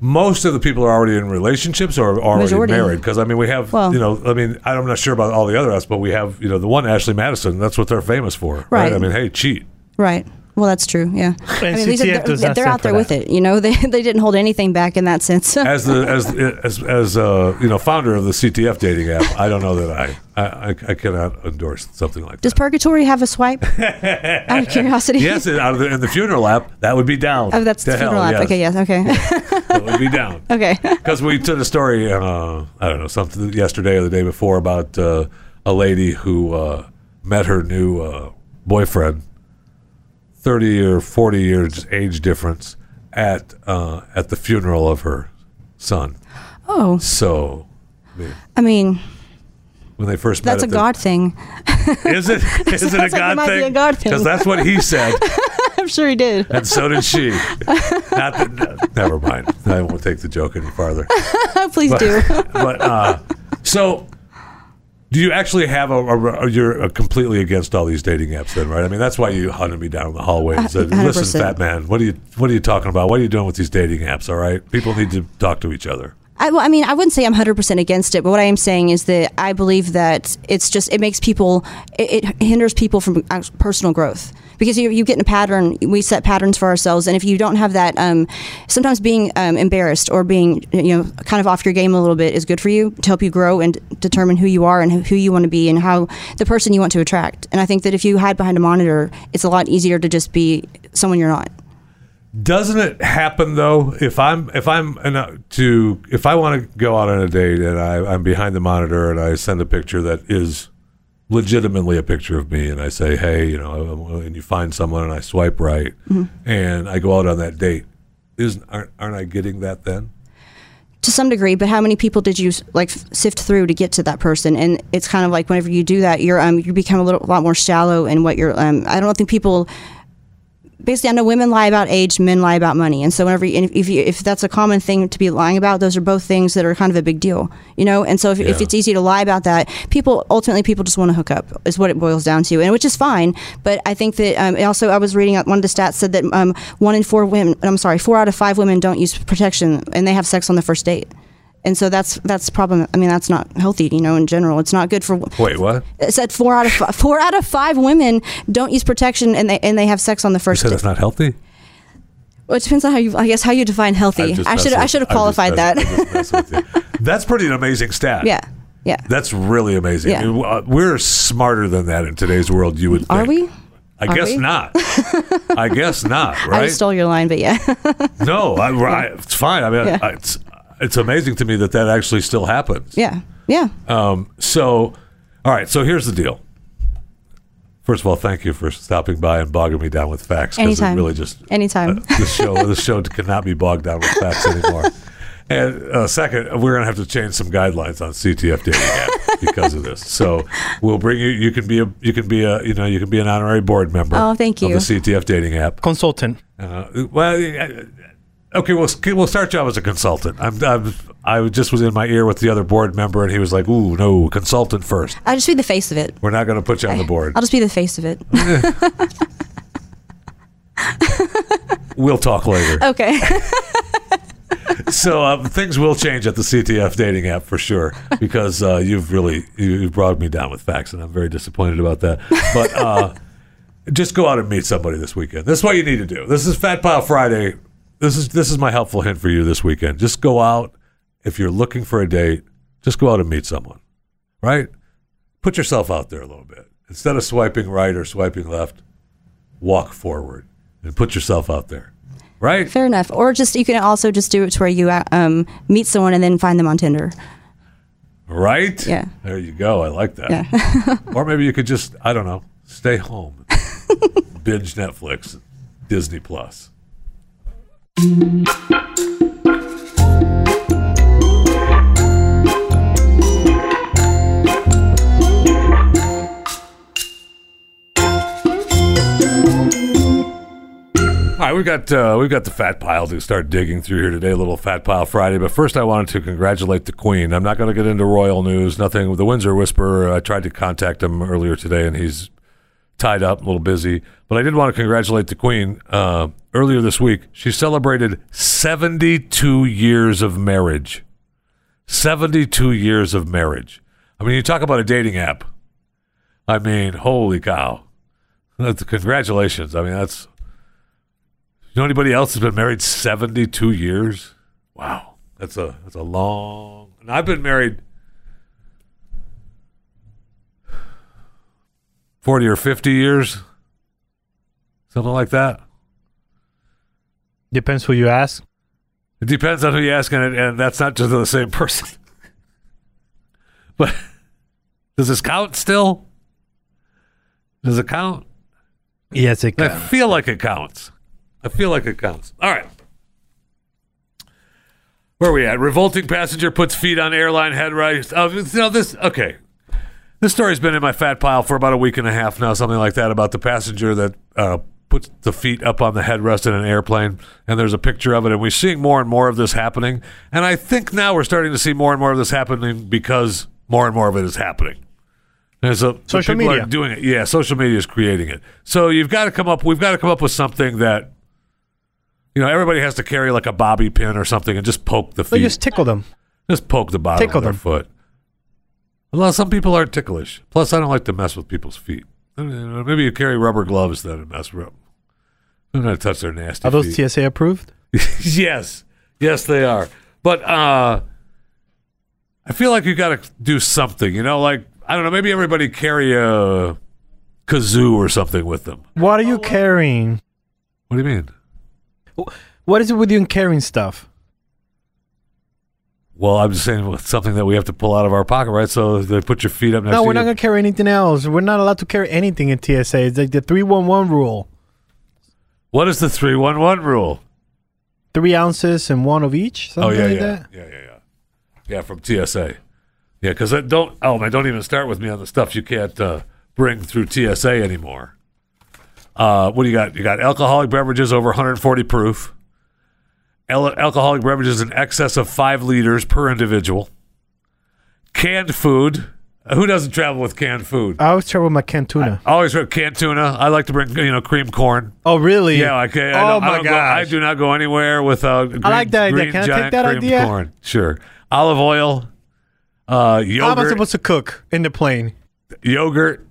most of the people are already in relationships or already Majority. married. Because I mean, we have Well- you know, I mean, I'm not sure about all the other us, but we have you know the one Ashley Madison. That's what they're famous for, Right. I mean, hey, cheat. Right. Well, that's true. Yeah. I mean, these are- they're they're out there with that. it. You know, they they didn't hold anything back in that sense. As the as as as uh, you know, founder of the CTF dating app, I don't know that I I, I, I cannot endorse something like Does that. Does Purgatory have a swipe? out of curiosity. Yes, out of the, in the funeral app, that would be down. Oh, that's To the hell, funeral app. yes. Okay. Yes. Okay. that would be down. okay. Because we did a story, uh, I don't know, something yesterday or the day before about uh, a lady who uh, met her new uh, boyfriend, thirty or forty years age difference, at uh, at the funeral of her son. Oh, So I mean, when they first met, that's a God thing. Is it? Is it a Sounds like it God might be thing? a God thing. Because that's what he said, I'm sure he did. and so did she. Not that. no, never mind. I won't take the joke any farther. Please but, do. but uh, so do you actually have a, a, you're uh completely against all these dating apps then right i mean that's why you hunted me down in the hallway and said listen 100%. fat man what are you what are you talking about what are you doing with these dating apps all right people need to talk to each other I, well, I mean, I wouldn't say I'm 100% against it, but what I am saying is that I believe that it's just, it makes people, it, it hinders people from personal growth. Because you, you get in a pattern, we set patterns for ourselves, and if you don't have that, um, sometimes being um, embarrassed or being, you know, kind of off your game a little bit is good for you to help you grow and determine who you are and who, you want to be and how the person you want to attract. And I think that if you hide behind a monitor, it's a lot easier to just be someone you're not. doesn't it happen though if i'm if i'm a, to if i want to go out on a date and I, i'm behind the monitor and i send a picture that is legitimately a picture of me and i say hey you know and you find someone and i swipe right and i go out on that date isn't aren't, aren't i getting that then to some degree, but how many people did you like sift through to get to that person? And it's kind of like whenever you do that, you're um you become a little lot more shallow in what you're um. I don't think people. Basically, I know women lie about age, men lie about money, and so whenever you, and if if, you, if that's a common thing to be lying about, those are both things that are kind of a big deal, you know. And so if, if it's easy to lie about that, people ultimately people just want to hook up is what it boils down to, and which is fine. But I think that um, also I was reading uh, one of the stats said that um, one in four women, I'm sorry, four out of five women don't use protection, and they have sex on the first date. And so that's that's problem. I mean, that's not healthy, you know. In general, it's not good for. wait what It said four out of five, four out of five women don't use protection, and they and they have sex on the you first. said it's not healthy Well, it depends on how you. I guess how you define healthy. I should I should have qualified that. messing- I'm just messing with you. that's pretty an amazing stat yeah, yeah. that's really amazing Yeah. I mean, uh, we're smarter than that in today's world you would think Are we? I Are guess we? not. I guess not. Right? I stole your line, but yeah. no, I, I, it's fine. I mean, Yeah. I, it's it's amazing to me that that actually still happens. yeah, yeah. Um. So, all right. So here's the deal. First of all, thank you for stopping by and bogging me down with facts. 'cause Anytime. It really just Anytime. uh, this show this show cannot be bogged down with facts anymore. And uh, second, we're gonna have to change some guidelines on CTF dating app because of this. So we'll bring you. You can be a you can be a you know you can be an honorary board member. Oh, thank Of you. the CTF dating app. Consultant. Uh, well, uh, okay, we'll we'll start you off as a consultant. I'm, I'm I just was in my ear with the other board member, and he was like, "Ooh, no, consultant first. I'll just be the face of it. We're not going to put you on the board. I'll just be the face of it. We'll talk later." Okay. so um, things will change at the CTF dating app for sure because uh, you've really you've brought me down with facts, and I'm very disappointed about that. But uh, just go out and meet somebody this weekend. That's what you need to do. This is Fat Pile Friday. This is this is my helpful hint for you this weekend. Just go out if you're looking for a date. Just go out and meet someone. Right? Put yourself out there a little bit instead of swiping right or swiping left. Walk forward and put yourself out there. Right? Fair enough. Or just you can also just do it to where you uh, um, meet someone and then find them on Tinder. Right? Yeah. There you go. I like that. Yeah. or maybe you could just, I don't know, stay home, binge Netflix, Disney Plus. We've got uh, we've got the fat pile to start digging through here today. Little fat pile Friday, but first I wanted to congratulate the Queen. I'm not going to get into royal news. Nothing. The Windsor Whisperer. I tried to contact him earlier today, and he's tied up, a little busy. But I did want to congratulate the Queen. Uh, earlier this week, she celebrated 72 years of marriage. 72 years of marriage. I mean, you talk about a dating app. I mean, holy cow. That's, congratulations. I mean, that's. You know anybody else has been married 72 years? Wow. That's a that's a long. And I've been married 40 or 50 years. Something like that. Depends who you ask. It depends on who you ask, and, and that's not just the same person. but does this count still? Does it count? Yes, it counts. I feel like it counts. I feel like it counts. All right. Where are we at? Revolting passenger puts feet on airline headrest. Oh, you know this. Okay, this story's been in my fat pile for about a week and a half now, something like that, about the passenger that uh, puts the feet up on the headrest in an airplane, and there's a picture of it, and we're seeing more and more of this happening. And I think now we're starting to see more and more of this happening because more and more of it is happening. There's a Social people media. are doing it. Yeah, social media is creating it. So you've got to come up. We've got to come up with something that, you know, everybody has to carry like a bobby pin or something and just poke the They feet. just tickle them. Just poke the bottom Tickle of their them. foot. Well, some people aren't ticklish. Plus, I don't like to mess with people's feet. Maybe you carry rubber gloves then and mess with them. I'm going to touch their nasty Are those feet. TSA approved? yes. Yes, they are. But uh, I feel like you got to do something. You know, like, I don't know, maybe everybody carry a kazoo or something with them. What are you carrying? What do you mean? What is it with you and carrying stuff? Well, I'm just saying it's something that we have to pull out of our pocket, right? So they put your feet up next No, we're not gonna carry anything else. We're not allowed to carry anything in TSA. It's like the three one one rule: What is the 311 rule? three ounces and one of each. Oh yeah, like yeah, that. yeah, yeah, yeah, yeah. From TSA, yeah, because don't. Oh man, don't even start with me on the stuff you can't uh, bring through TSA anymore. Uh, what do you got? You got alcoholic beverages over 140 proof. Al- alcoholic beverages in excess of five liters per individual. Canned food. Uh, Who doesn't travel with canned food? I always travel with my canned tuna. I always have canned tuna. I like to bring you know cream corn. oh, really? Yeah, okay. I oh don't, I my don't go, I do not go anywhere without. Green, like that idea. green Can I take giant that cream idea? Corn. Sure. Olive oil, uh, How am I yogurt, supposed to cook in the plane? yogurt.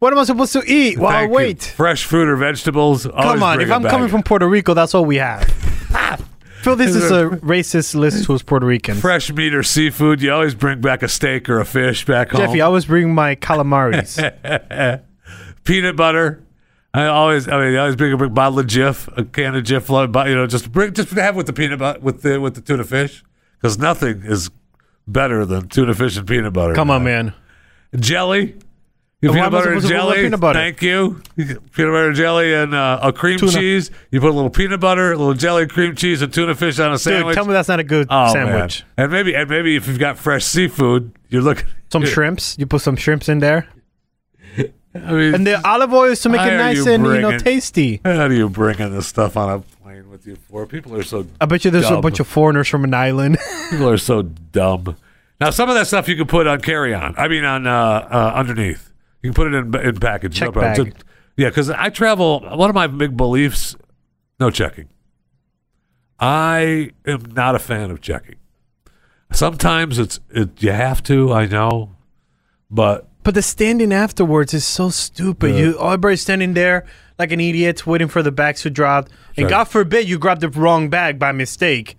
What am I supposed to eat while I Thank you. wait? Fresh fruit or vegetables. Come on, if I'm coming from Puerto Rico, that's all we have. Phil, this is a racist list to us Puerto Ricans. fresh meat or seafood, you always bring back a steak or a fish back home. Jeffy, I always bring my calamaris. Peanut butter. I always, I mean, I always bring a big bottle of Jif, a can of Jif, you know, just bring, just have with the peanut butter, with the with the tuna fish, because nothing is better than tuna fish and peanut butter. Come on, man. jelly. You peanut butter and supposed to put jelly. peanut butter? Thank you. Peanut butter and jelly and uh, a cream Tuna. cheese. You put a little peanut butter, a little jelly, cream cheese, and tuna fish on a Dude, sandwich. tell me that's not a good oh, sandwich. Man. And maybe and maybe if you've got fresh seafood, you're looking Some shrimps. You put some shrimps in there. I mean, And the olive oil is to make it nice you and, you know, tasty. How are you bringing this stuff on a plane with you for? People are so I bet you there's a bunch of foreigners from an island. people are so dumb. Now some of that stuff you can put on carry on. I mean on uh, uh, underneath. You can put it in in package. Check problem. bag. Just- yeah, because I travel. One of my big beliefs: no checking. I am not a fan of checking. Sometimes it's it, you have to. I know, but but the standing afterwards is so stupid. You everybody's standing there like an idiot, waiting for the bags to drop. And God forbid you grab the wrong bag by mistake.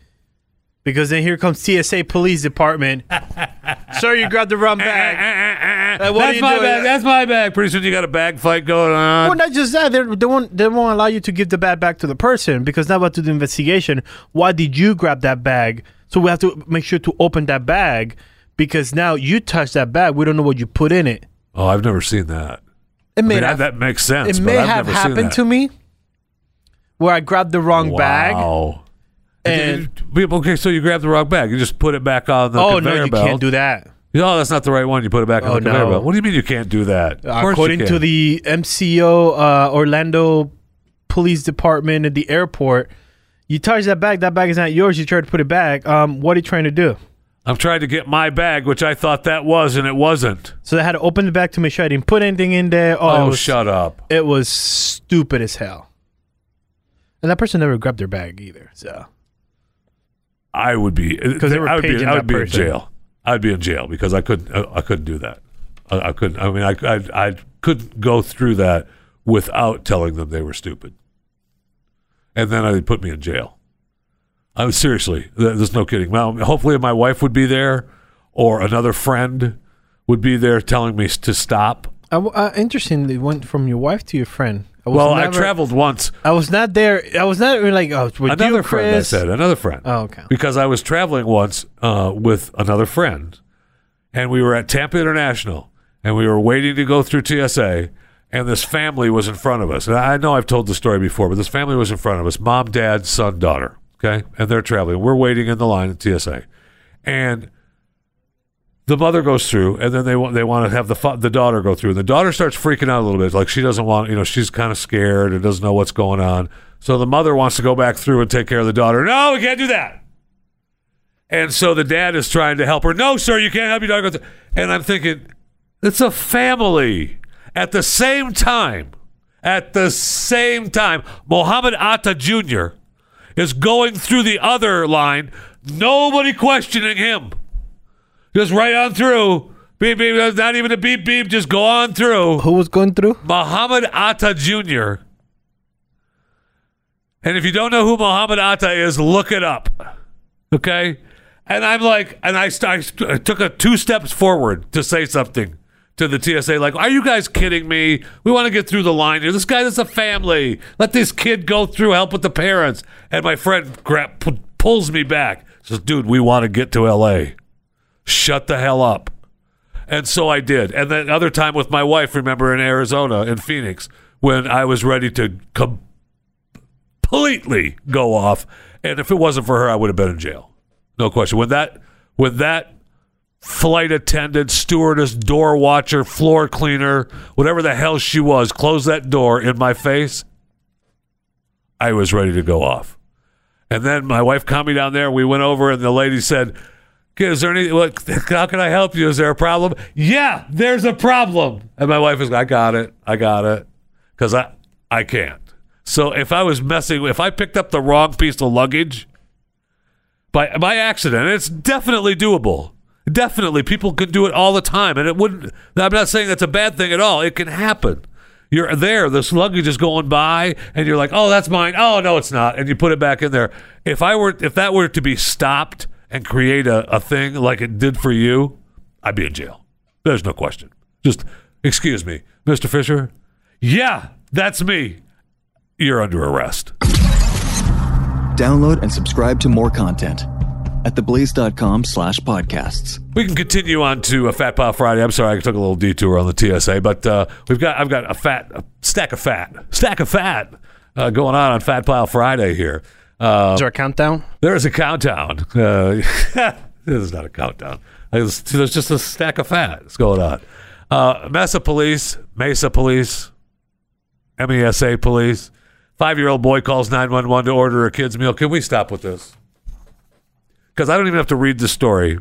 Because then here comes TSA police department. Sir, you grabbed the wrong eh, eh, bag. Eh, like, what are that's you my doing? bag. That's my bag. Pretty soon you got a bag fight going on. Well, not just that. They're, they won't. They won't allow you to give the bag back to the person because now we have to do the investigation. Why did you grab that bag? So we have to make sure to open that bag because now you touched that bag. We don't know what you put in it. oh, I've never seen that. It I may mean, have, that makes sense. it but may I've have never happened to me where I grabbed the wrong bag. And okay, so you grab the wrong bag. You just put it back on the oh conveyor no, you belt. can't do that. No, that's not the right one. You put it back on Oh, the conveyor no. belt. What do you mean you can't do that? Of course you According to can. the MCO uh, Orlando Police Department at the airport, you touch that bag. That bag is not yours. You try to put it back. Um, what are you trying to do? I'm trying to get my bag, which I thought that was, and it wasn't. So they had to open the bag to make sure I didn't put anything in there. Oh, Oh, it was, shut up. It was stupid as hell. And that person never grabbed their bag either. So I would be 'Cause they were I would be, paging I would that be in jail. I'd be in jail because I couldn't. I, I couldn't do that. I, I couldn't. I mean, I, I I couldn't go through that without telling them they were stupid, and then I'd put me in jail. I was seriously. There's no kidding. Well, hopefully my wife would be there, or another friend would be there telling me to stop. I w uh, interesting. It went from your wife to your friend. Well, I traveled once. I was not there. I was not really like, oh, with another you, friend. I said another friend. Oh, okay. Because I was traveling once uh, with another friend, and we were at Tampa International, and we were waiting to go through TSA, and this family was in front of us. And I know I've told the story before, but this family was in front of us: mom, dad, son, daughter. Okay, and they're traveling. We're waiting in the line at TSA, and the mother goes through, and then they want they want to have the fa- the daughter go through. And the daughter starts freaking out a little bit, like she doesn't want, you know, she's kind of scared and doesn't know what's going on. So the mother wants to go back through and take care of the daughter. No, we can't do that. And so the dad is trying to help her. No, sir, you can't help your daughter. Go through. And I'm thinking, it's a family. At the same time, at the same time, Mohammed Atta Jr. is going through the other line. Nobody questioning him. Just right on through. Beep, beep, not even a beep, beep. Just go on through. Who was going through? Muhammad Atta Jr. And if you don't know who Muhammad Atta is, look it up. Okay? And I'm like, and I, st- I st- took a two steps forward to say something to the TSA, like, are you guys kidding me? We want to get through the line here. This guy is a family. Let this kid go through, help with the parents. And my friend gra- pu- pulls me back. Says, dude, we want to get to LA. Shut the hell up. And so I did. And then other time with my wife, remember in Arizona, in Phoenix, when I was ready to completely go off. And if it wasn't for her, I would have been in jail. No question. When that when that flight attendant, stewardess, door watcher, floor cleaner, whatever the hell she was, closed that door in my face, I was ready to go off. And then my wife caught me down there. We went over, and the lady said, "Okay, "Is there any? What, how can I help you? Is there a problem?" Yeah, there's a problem. And my wife was, "I got it. I got it," because I I can't. So if I was messing, if I picked up the wrong piece of luggage by by accident, it's definitely doable. Definitely, people can do it all the time, and it wouldn't. I'm not saying that's a bad thing at all. It can happen. You're there, this luggage is going by, and you're like, "Oh, that's mine." Oh, no, it's not, and you put it back in there. If I were, if that were to be stopped and create a, a thing like it did for you, I'd be in jail. There's no question. Just excuse me, Mr. Fisher. Yeah, that's me. You're under arrest. Download and subscribe to more content at theblaze.com slash podcasts. We can continue on to a Fat Pile Friday. I'm sorry I took a little detour on the TSA, but uh, we've got I've got a fat a stack of fat stack of fat uh, going on on Fat Pile Friday here. Uh, Is there a countdown? there is a countdown. Uh, this is not a countdown. There's, there's just a stack of fat that's going on. Uh, Mesa Police, Mesa Police, MESA Police. Five year old boy calls 911 to order a kid's meal. Can we stop with this? Because I don't even have to read the story.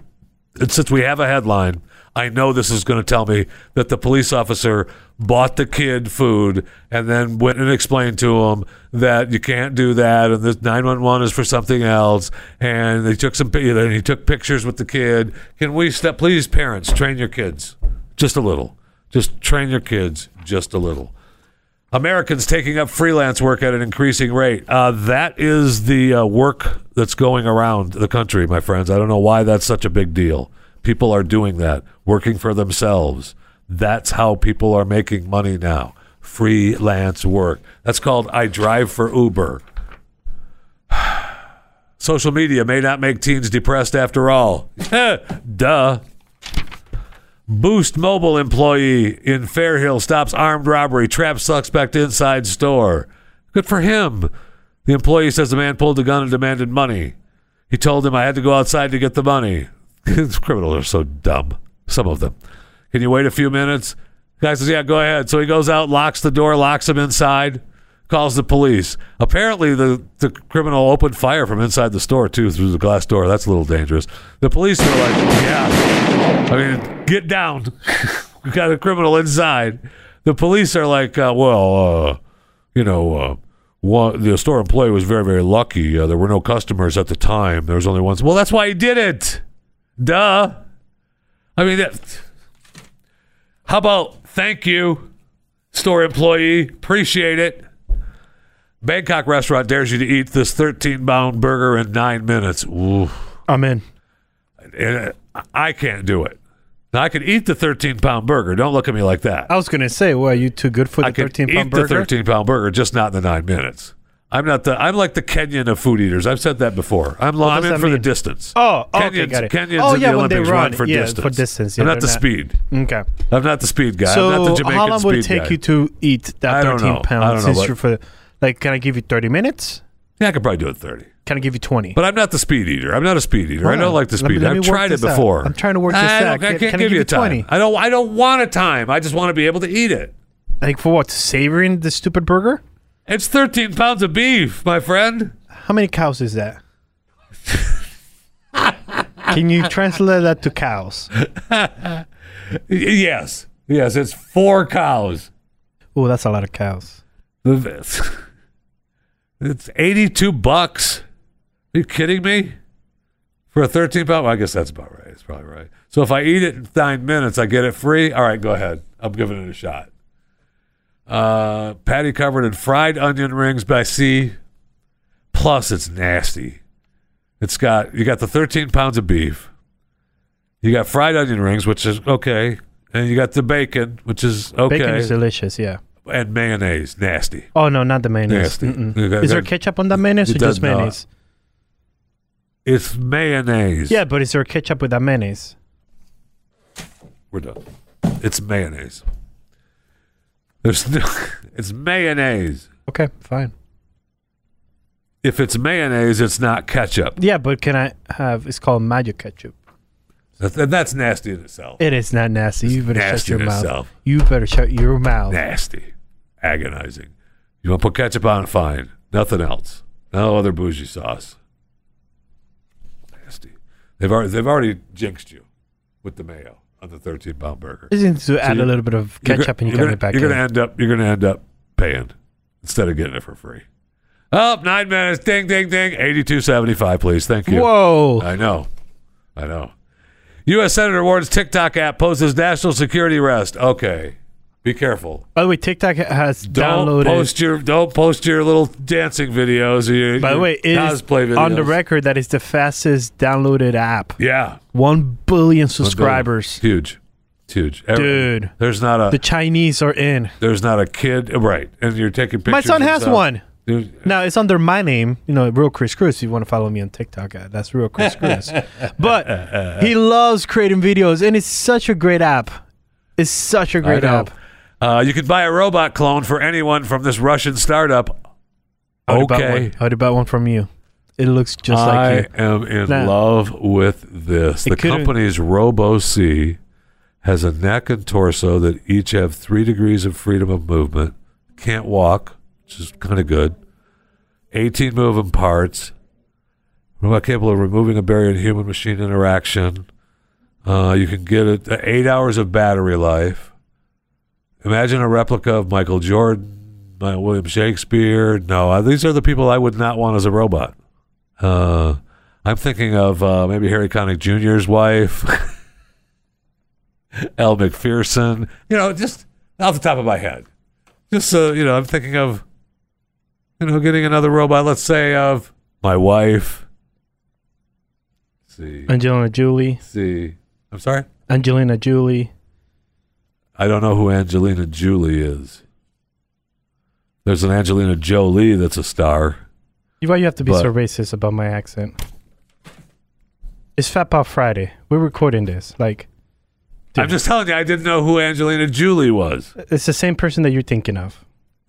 And since we have a headline, I know this is going to tell me that the police officer bought the kid food and then went and explained to him that you can't do that and this 911 is for something else and they took some and he took pictures with the kid. Can we step please parents train your kids just a little. Just train your kids just a little. Americans taking up freelance work at an increasing rate. Uh, that is the uh, work that's going around the country, my friends. I don't know why that's such a big deal. People are doing that, working for themselves. That's how people are making money now. Freelance work. That's called I drive for Uber. Social media may not make teens depressed after all. Duh. Boost Mobile employee in Fairhill stops armed robbery, traps suspect inside store. Good for him. The employee says the man pulled a gun and demanded money. He told him I had to go outside to get the money. These criminals are so dumb. Some of them. Can you wait a few minutes? guy says, Yeah, go ahead. So he goes out, locks the door, locks him inside, calls the police. Apparently, the, the criminal opened fire from inside the store, too, through the glass door. That's a little dangerous. The police are like, yeah. I mean, get down. we got a criminal inside. The police are like, uh, well, uh, you know, uh, one, the store employee was very, very lucky. Uh, there were no customers at the time. There was only one. Well, that's why he did it. Duh. I mean, that, how about thank you, store employee? Appreciate it. Bangkok restaurant dares you to eat this 13 pound burger in nine minutes. Ooh. I'm in. And uh, I can't do it. Now, I could eat the 13 pound burger. Don't look at me like that. I was gonna say, well, are you too good for the I could 13 eat pound the 13 pound burger, just not in the nine minutes. I'm not the. I'm like the Kenyan of food eaters. I've said that before. I'm. lo- I'm in for the distance. Oh, oh, okay, Kenyans, got it. Kenyans Oh, in yeah, the when they Olympics run, for yeah, distance. for distance, yeah, I'm not the not- speed. Okay. I'm not the speed guy. I'm not the So Jamaican how long would it take guy. you to eat that I don't 13 know. I pounds? don't know, Since you're for, like, can I give you 30 minutes? Yeah, I could probably do it 30. Can I give you 20? But I'm not the speed eater. I'm not a speed eater. I don't like the me- speed. me I've tried it this out. before. I'm trying to work this I out. I Can- can't can give give you you a time. 20? I don't. I don't want a time. I just want to be able to eat it. like, for what? Savoring the stupid burger? It's 13 pounds of beef, my friend. How many cows is that? Can you translate that to cows? Yes, yes. It's four cows. Oh, that's a lot of cows. It's 82 bucks. Are you kidding me? For a 13 pound? Well, I guess that's about right. It's probably right. So if I eat it in nine minutes, I get it free. All right, go ahead. I'm giving it a shot. Uh, patty covered in fried onion rings by C. Plus, it's nasty. It's got you got the 13 pounds of beef. You got fried onion rings, which is okay, and you got the bacon, which is okay, Bacon is delicious, yeah. and mayonnaise, nasty. Oh, no, not the mayonnaise. Got- Is there ketchup on that mayonnaise or just does not. mayonnaise? It's mayonnaise. Yeah, but is there ketchup with that mayonnaise? We're done. It's mayonnaise. There's no, it's mayonnaise. Okay, fine. If it's mayonnaise, it's not ketchup. Yeah, but can I have? It's called magic ketchup. That, that- that's nasty in itself. It is not nasty. You better shut nasty your in mouth. itself. You better shut your mouth. Nasty. Agonizing. You want to put ketchup on, fine. Nothing else. No other bougie sauce. Nasty. They've already, they've already jinxed you with the mayo on the 13 pound burger. Just to add you- a little bit of ketchup and you you're got gonna, it back You're in. gonna end up. You're gonna end up paying instead of getting it for free. Up Oh, nine minutes. Ding, ding, ding. Eighty-two seventy-five, please. Thank you. Whoa! I know. I know. U.S. Senator Warren's TikTok app poses national security risk. Okay, be careful. By the way, TikTok has Don't downloaded. post your don't post your little dancing videos or your, by the your way, it is cosplay videos. on the record that is the fastest downloaded app. Yeah, One billion subscribers. huge, it's huge. Every- Dude. there's not a The Chinese are in. there's not a kid right, and you're taking pictures. My son and has stuff. one. Dude, Now it's under my name, you know, Real Chris Cruz. If you want to follow me on TikTok, uh, that's Real Chris Cruz. but he loves creating videos, and it's such a great app. It's such a great know. app. Uh, you can buy a robot clone for anyone from this Russian startup. I would buy Okay. one. I would buy one from you. It looks just I like you. I am in Nah. love with this. It the company's Robo C has a neck and torso that each have three degrees of freedom of movement. Can't walk, which is kind of good. 18 moving parts. Robot capable of removing a barrier in human machine interaction. Uh, you can get it uh, eight hours of battery life. Imagine a replica of Michael Jordan, uh, William Shakespeare. No, uh, these are the people I would not want as a robot. Uh, I'm thinking of uh, maybe Harry Connick Jr.'s wife, Elle Macpherson. You know, just off the top of my head. Just so you know, I'm thinking of you know getting another robot. Let's say of my wife. Let's see, Angelina Jolie. Let's see. I'm sorry. Angelina Jolie. I don't know who Angelina Jolie is. There's an Angelina Jolie that's a star. Why you have to be But- so racist about my accent? It's Fat Pop Friday. We're recording this. Like, I'm just telling you, I didn't know who Angelina Jolie was. it's the same person that you're thinking of.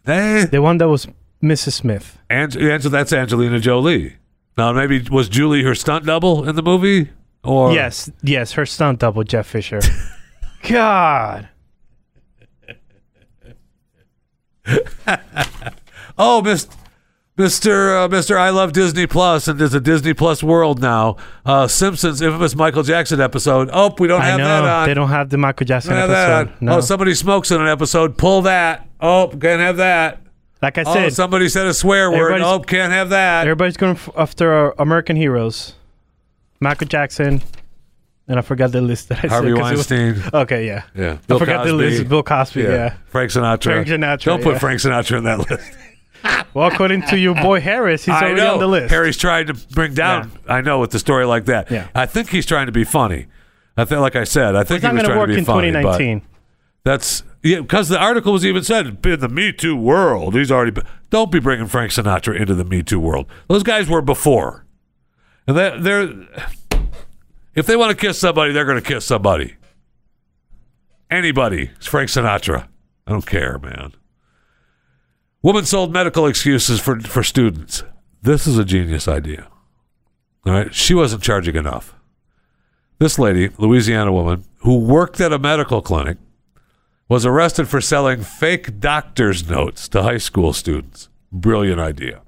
Hey, The one that was Mrs. Smith. Ange- Ange- that's Angelina Jolie. Now, maybe was Julie her stunt double in the movie? Or yes, yes, her stunt double, Jeff Fisher. God. Oh, Miss, Mr. Uh, Mr. I love Disney Plus, and there's a Disney Plus world now. Uh, Simpsons infamous Michael Jackson episode. Oh, we don't I have know that on. they don't have the Michael Jackson episode. No. Oh, somebody smokes in an episode. Pull that. Oh, can't have that. like I Oh, said, somebody said a swear word. Oh, can't have that. everybody's going after American heroes. Michael Jackson, and I forgot the list that I Harvey said. 'cause it was- Weinstein. okay, yeah. Yeah. I forgot the list. Bill Cosby, yeah. Frank Sinatra. Frank Sinatra, Don't put yeah. Frank Sinatra in that list. Well, according to your boy Harris, he's I already know. on the list. Harry's trying to bring down. I know with the story like that. Yeah. I think he's trying to be funny. I think, like I said, I think not he was trying work to be in funny. 2019. That's yeah, because the article was even said in the Me Too world. He's already. Been, don't be bringing Frank Sinatra into the Me Too world. Those guys were before, and they, they're. If they want to kiss somebody, they're going to kiss somebody. Anybody. It's Frank Sinatra. I don't care, man. Woman sold medical excuses for, for students. This is a genius idea. All right. She wasn't charging enough. This lady, Louisiana woman, who worked at a medical clinic, was arrested for selling fake doctor's notes to high school students. Brilliant idea.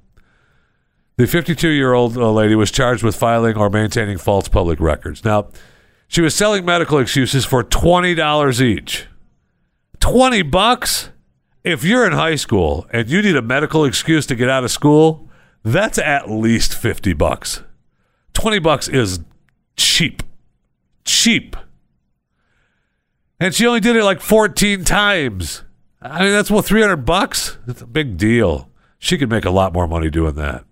The 52 year old uh, lady was charged with filing or maintaining false public records. Now, she was selling medical excuses for $20 each. 20 bucks? If you're in high school and you need a medical excuse to get out of school, that's at least 50 bucks. 20 bucks is cheap. Cheap. And she only did it like 14 times. I mean, that's what 300 bucks? That's a big deal. She could make a lot more money doing that.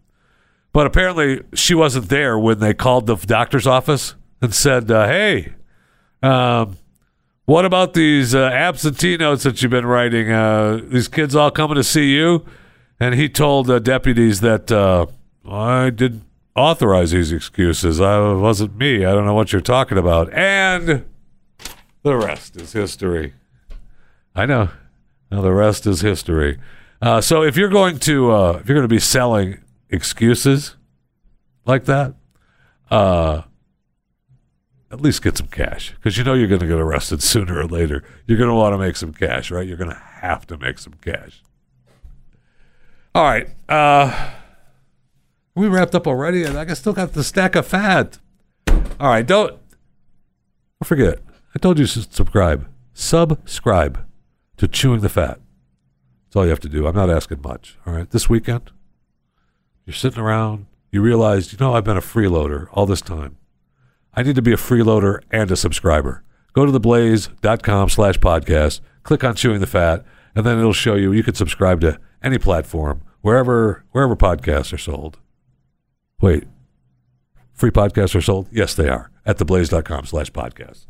But apparently, she wasn't there when they called the doctor's office and said, uh, "Hey, um, what about these uh, absentee notes that you've been writing? Uh, these kids all coming to see you?" And he told uh, deputies that uh, I didn't authorize these excuses. I it wasn't me. I don't know what you're talking about. And the rest is history. I know. Now the rest is history. Uh, so if you're going to uh, if you're going to be selling excuses like that, uh, at least get some cash because you know you're going to get arrested sooner or later. You're going to want to make some cash, right? You're going to have to make some cash. All right. Uh, we wrapped up already, and I still got the stack of fat. All right, don't don't forget. I told you to subscribe. Subscribe to Chewing the Fat. That's all you have to do. I'm not asking much. All right. This weekend, you're sitting around, you realize, you know, I've been a freeloader all this time. I need to be a freeloader and a subscriber. Go to theblaze.com slash podcast, click on Chewing the Fat, and then it'll show you you can subscribe to any platform, wherever wherever podcasts are sold. Wait. Free podcasts are sold? Yes, they are. At theblaze.com slash podcast.